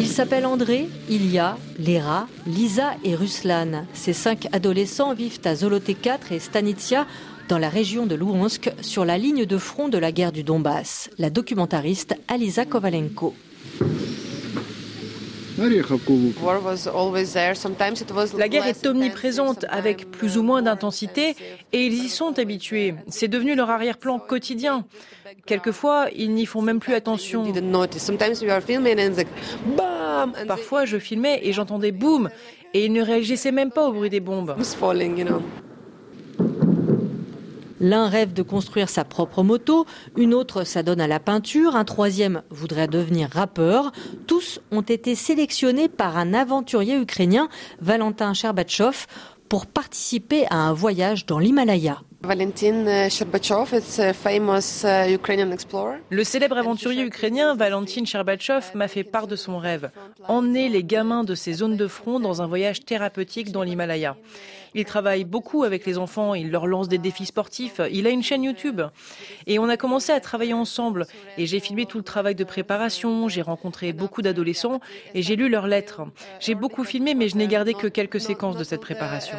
Ils s'appellent André, Ilya, Lera, Lisa et Ruslan. Ces cinq adolescents vivent à Zoloté 4 et Stanitsia, dans la région de Louhansk, sur la ligne de front de la guerre du Donbass. La documentariste Alisa Kovalenko. La guerre est omniprésente avec plus ou moins d'intensité et ils y sont habitués. C'est devenu leur arrière-plan quotidien. Quelquefois, ils n'y font même plus attention. Parfois, je filmais et j'entendais boum et ils ne réagissaient même pas au bruit des bombes. L'un rêve de construire sa propre moto, une autre s'adonne à la peinture, un troisième voudrait devenir rappeur. Tous ont été sélectionnés par un aventurier ukrainien, Valentin Sherbatchov, pour participer à un voyage dans l'Himalaya. Valentin Sherbatchov, Le célèbre aventurier ukrainien Valentin Sherbatchov m'a fait part de son rêve, emmener les gamins de ces zones de front dans un voyage thérapeutique dans l'Himalaya. Il travaille beaucoup avec les enfants, il leur lance des défis sportifs, il a une chaîne YouTube. Et on a commencé à travailler ensemble. Et j'ai filmé tout le travail de préparation, j'ai rencontré beaucoup d'adolescents et j'ai lu leurs lettres. J'ai beaucoup filmé, mais je n'ai gardé que quelques séquences de cette préparation.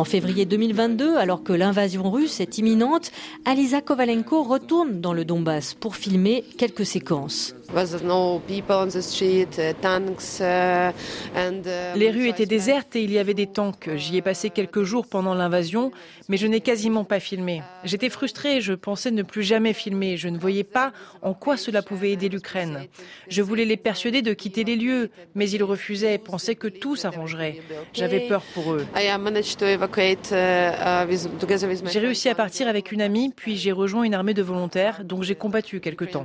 En février 2022, alors que l'invasion russe est imminente, Alisa Kovalenko retourne dans le Donbass pour filmer quelques séquences. Les rues étaient désertes et il y avait des tanks. J'y ai passé quelques jours pendant l'invasion, mais je n'ai quasiment pas filmé. J'étais frustrée, je pensais ne plus jamais filmer. Je ne voyais pas en quoi cela pouvait aider l'Ukraine. Je voulais les persuader de quitter les lieux, mais ils refusaient, pensaient que tout s'arrangerait. J'avais peur pour eux. J'ai réussi à partir avec une amie, puis j'ai rejoint une armée de volontaires, donc j'ai combattu quelque temps.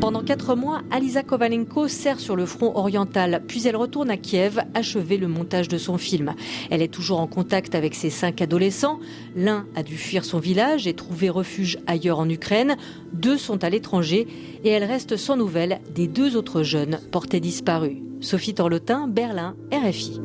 Pendant quatre mois, Alisa Kovalenko sert sur le front oriental, puis elle retourne à Kiev achever le montage de son film. Elle est toujours en contact avec ses cinq adolescents. L'un a dû fuir son village et trouver refuge ailleurs en Ukraine. Deux sont à l'étranger et elle reste sans nouvelles des deux autres jeunes portés disparus. Sophie Torlotin, Berlin, RFI.